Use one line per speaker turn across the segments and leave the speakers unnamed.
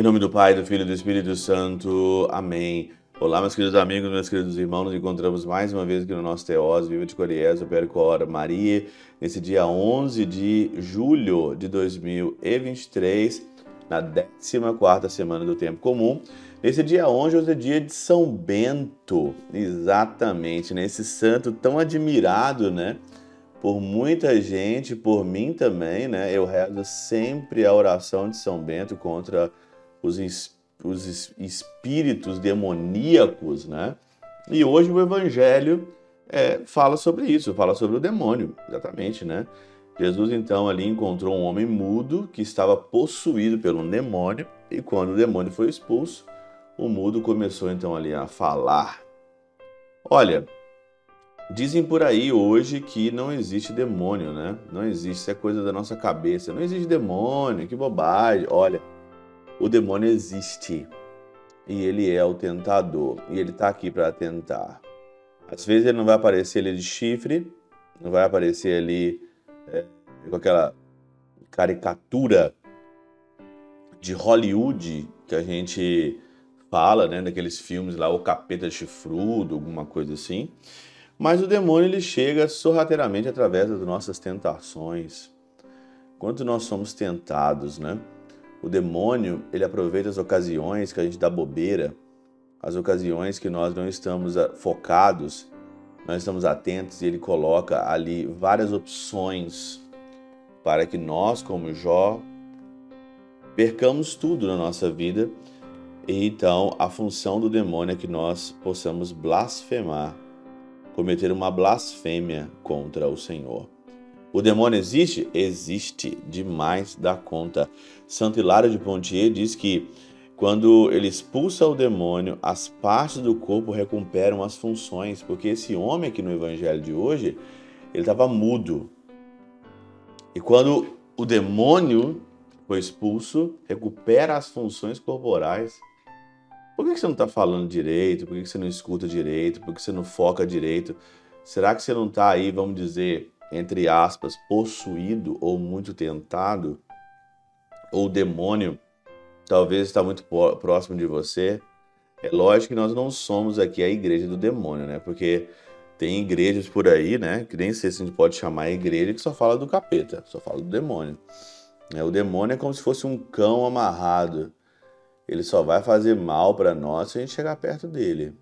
Em nome do Pai, do Filho e do Espírito Santo. Amém. Olá, meus queridos amigos, meus queridos irmãos. Nos encontramos mais uma vez aqui no nosso Teós, Viva de Coriés, Percora Maria, nesse dia 11 de julho de 2023, na 14 semana do Tempo Comum. Nesse dia 11, hoje é dia de São Bento, exatamente, nesse santo tão admirado, né? por muita gente, por mim também, né? Eu rezo sempre a oração de São Bento contra os, os espíritos demoníacos, né? E hoje o Evangelho é, fala sobre isso, fala sobre o demônio, exatamente, né? Jesus então ali encontrou um homem mudo que estava possuído pelo demônio e quando o demônio foi expulso, o mudo começou então ali a falar. Olha, dizem por aí hoje que não existe demônio, né? Não existe, isso é coisa da nossa cabeça. Não existe demônio, que bobagem. Olha, o demônio existe e ele é o tentador e ele está aqui para tentar. Às vezes ele não vai aparecer ali de chifre, não vai aparecer ali é, com aquela caricatura de Hollywood que a gente fala, né, daqueles filmes lá, o capeta chifrudo, alguma coisa assim. Mas o demônio ele chega sorrateiramente através das nossas tentações. Quanto nós somos tentados, né? O demônio, ele aproveita as ocasiões que a gente dá bobeira, as ocasiões que nós não estamos ah, focados, não estamos atentos e ele coloca ali várias opções para que nós, como Jó, percamos tudo na nossa vida. E então a função do demônio é que nós possamos blasfemar, cometer uma blasfêmia contra o Senhor. O demônio existe? Existe demais da conta. Santo Hilário de Pontier diz que quando ele expulsa o demônio, as partes do corpo recuperam as funções, porque esse homem aqui no evangelho de hoje, ele estava mudo. E quando o demônio foi expulso, recupera as funções corporais. Por que você não está falando direito? Por que você não escuta direito? Por que você não foca direito? Será que você não está aí, vamos dizer, entre aspas, possuído ou muito tentado, ou demônio talvez está muito próximo de você, é lógico que nós não somos aqui a igreja do demônio, né? Porque tem igrejas por aí, né? Que nem sei se a gente pode chamar a igreja que só fala do capeta, só fala do demônio. É, o demônio é como se fosse um cão amarrado. Ele só vai fazer mal para nós se a gente chegar perto dele.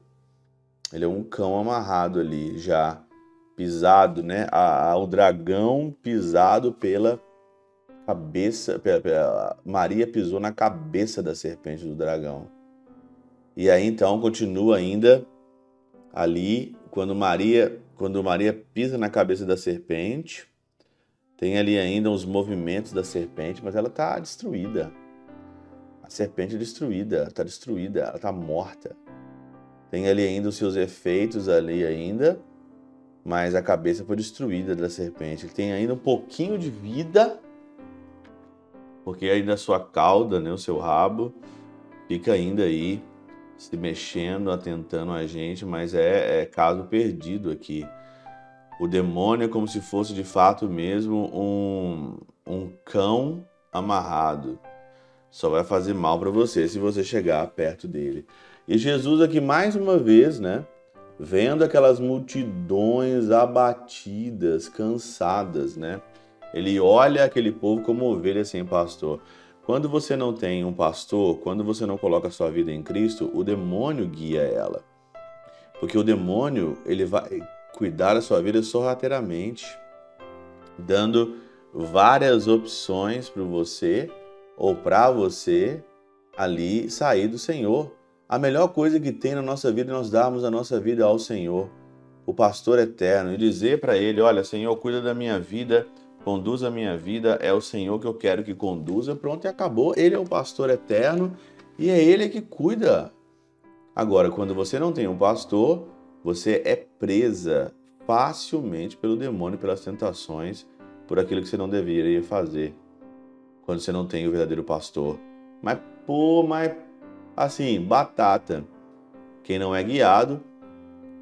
Ele é um cão amarrado ali já pisado, né? O dragão pisado pela cabeça, pela, pela, Maria pisou na cabeça da serpente do dragão. E aí então continua ainda ali quando Maria, quando Maria pisa na cabeça da serpente, tem ali ainda os movimentos da serpente, mas ela está destruída. A serpente é destruída, está destruída, ela está morta. Tem ali ainda os seus efeitos ali ainda, mas a cabeça foi destruída da serpente. Ele tem ainda um pouquinho de vida, porque ainda a sua cauda, né, o seu rabo, fica ainda aí se mexendo, atentando a gente, mas é, é caso perdido aqui. O demônio é como se fosse de fato mesmo um, um cão amarrado. Só vai fazer mal para você se você chegar perto dele. E Jesus aqui mais uma vez, né? Vendo aquelas multidões abatidas, cansadas, né? Ele olha aquele povo como ovelha sem pastor. Quando você não tem um pastor, quando você não coloca a sua vida em Cristo, o demônio guia ela. Porque o demônio, ele vai cuidar da sua vida sorrateiramente, dando várias opções para você ou para você ali sair do Senhor. A melhor coisa que tem na nossa vida é nós darmos a nossa vida ao Senhor, o pastor eterno, e dizer para ele: Olha, Senhor, cuida da minha vida, conduz a minha vida, é o Senhor que eu quero que conduza. Pronto, e acabou. Ele é o pastor eterno e é ele que cuida. Agora, quando você não tem um pastor, você é presa facilmente pelo demônio, pelas tentações, por aquilo que você não deveria fazer. Quando você não tem o verdadeiro pastor. Mas, pô, mas Assim, batata. Quem não é guiado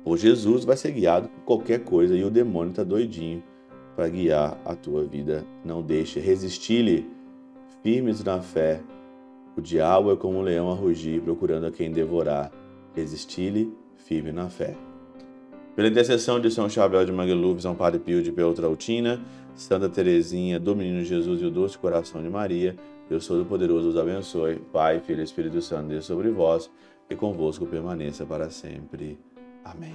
por Jesus vai ser guiado por qualquer coisa e o demônio está doidinho para guiar a tua vida. Não deixe, resistir-lhe firmes na fé O diabo é como um leão a rugir, procurando a quem devorar. Resisti-lhe, firme na fé. Pela intercessão de São Chabel de Mangluf, São Padre Pio de Peltrautina, Santa Teresinha, do Menino Jesus e o Doce Coração de Maria, Deus Todo-Poderoso os abençoe. Pai, Filho e Espírito Santo, Deus sobre vós e convosco permaneça para sempre. Amém.